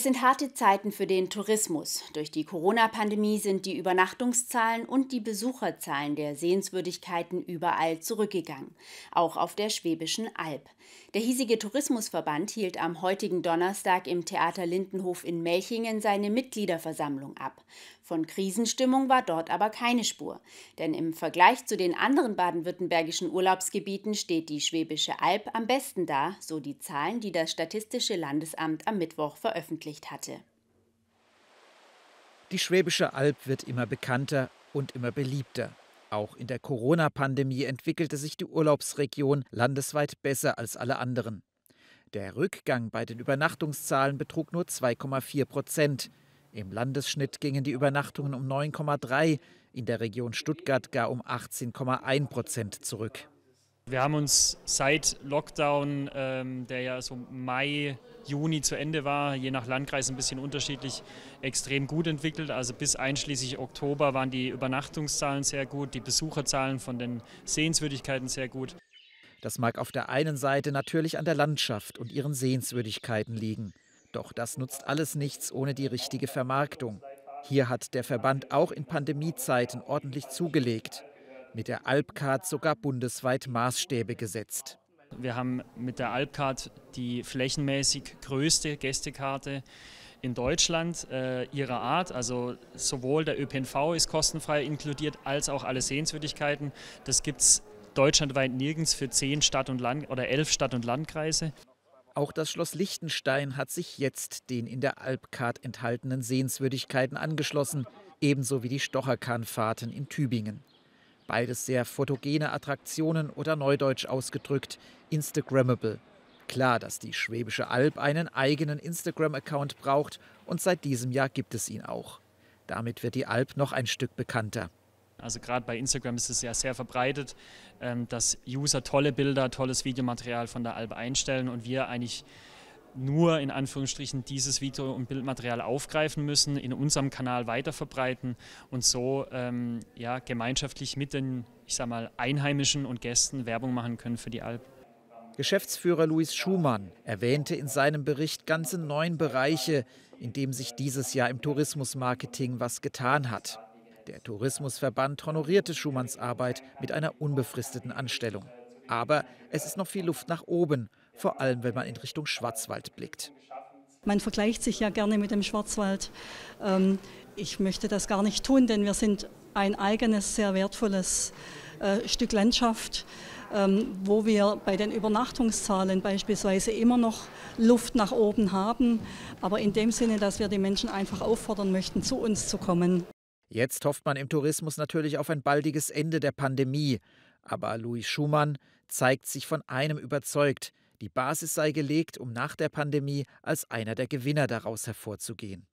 Es sind harte Zeiten für den Tourismus. Durch die Corona-Pandemie sind die Übernachtungszahlen und die Besucherzahlen der Sehenswürdigkeiten überall zurückgegangen, auch auf der Schwäbischen Alb. Der hiesige Tourismusverband hielt am heutigen Donnerstag im Theater Lindenhof in Melchingen seine Mitgliederversammlung ab. Von Krisenstimmung war dort aber keine Spur. Denn im Vergleich zu den anderen baden-württembergischen Urlaubsgebieten steht die Schwäbische Alb am besten da, so die Zahlen, die das Statistische Landesamt am Mittwoch veröffentlicht hatte. Die Schwäbische Alb wird immer bekannter und immer beliebter. Auch in der Corona-Pandemie entwickelte sich die Urlaubsregion landesweit besser als alle anderen. Der Rückgang bei den Übernachtungszahlen betrug nur 2,4 Prozent. Im Landesschnitt gingen die Übernachtungen um 9,3, in der Region Stuttgart gar um 18,1 Prozent zurück. Wir haben uns seit Lockdown, ähm, der ja so Mai, Juni zu Ende war, je nach Landkreis ein bisschen unterschiedlich, extrem gut entwickelt. Also bis einschließlich Oktober waren die Übernachtungszahlen sehr gut, die Besucherzahlen von den Sehenswürdigkeiten sehr gut. Das mag auf der einen Seite natürlich an der Landschaft und ihren Sehenswürdigkeiten liegen. Doch das nutzt alles nichts ohne die richtige Vermarktung. Hier hat der Verband auch in Pandemiezeiten ordentlich zugelegt. Mit der Alpcard sogar bundesweit Maßstäbe gesetzt. Wir haben mit der Alpcard die flächenmäßig größte Gästekarte in Deutschland äh, ihrer Art. Also sowohl der ÖPNV ist kostenfrei inkludiert, als auch alle Sehenswürdigkeiten. Das gibt es deutschlandweit nirgends für zehn Stadt- und Land oder elf Stadt- und Landkreise. Auch das Schloss Liechtenstein hat sich jetzt den in der Alpcard enthaltenen Sehenswürdigkeiten angeschlossen, ebenso wie die Stocherkahnfahrten in Tübingen. Beides sehr fotogene Attraktionen oder neudeutsch ausgedrückt Instagrammable. Klar, dass die Schwäbische Alb einen eigenen Instagram-Account braucht und seit diesem Jahr gibt es ihn auch. Damit wird die Alb noch ein Stück bekannter. Also gerade bei Instagram ist es ja sehr verbreitet, ähm, dass User tolle Bilder, tolles Videomaterial von der Alb einstellen und wir eigentlich nur in Anführungsstrichen dieses Video- und Bildmaterial aufgreifen müssen, in unserem Kanal weiterverbreiten und so ähm, ja, gemeinschaftlich mit den, ich sag mal, Einheimischen und Gästen Werbung machen können für die Alb. Geschäftsführer Luis Schumann erwähnte in seinem Bericht ganze neun Bereiche, in denen sich dieses Jahr im Tourismusmarketing was getan hat. Der Tourismusverband honorierte Schumanns Arbeit mit einer unbefristeten Anstellung. Aber es ist noch viel Luft nach oben, vor allem wenn man in Richtung Schwarzwald blickt. Man vergleicht sich ja gerne mit dem Schwarzwald. Ähm, ich möchte das gar nicht tun, denn wir sind ein eigenes, sehr wertvolles äh, Stück Landschaft, ähm, wo wir bei den Übernachtungszahlen beispielsweise immer noch Luft nach oben haben, aber in dem Sinne, dass wir die Menschen einfach auffordern möchten, zu uns zu kommen. Jetzt hofft man im Tourismus natürlich auf ein baldiges Ende der Pandemie. Aber Louis Schumann zeigt sich von einem überzeugt, die Basis sei gelegt, um nach der Pandemie als einer der Gewinner daraus hervorzugehen.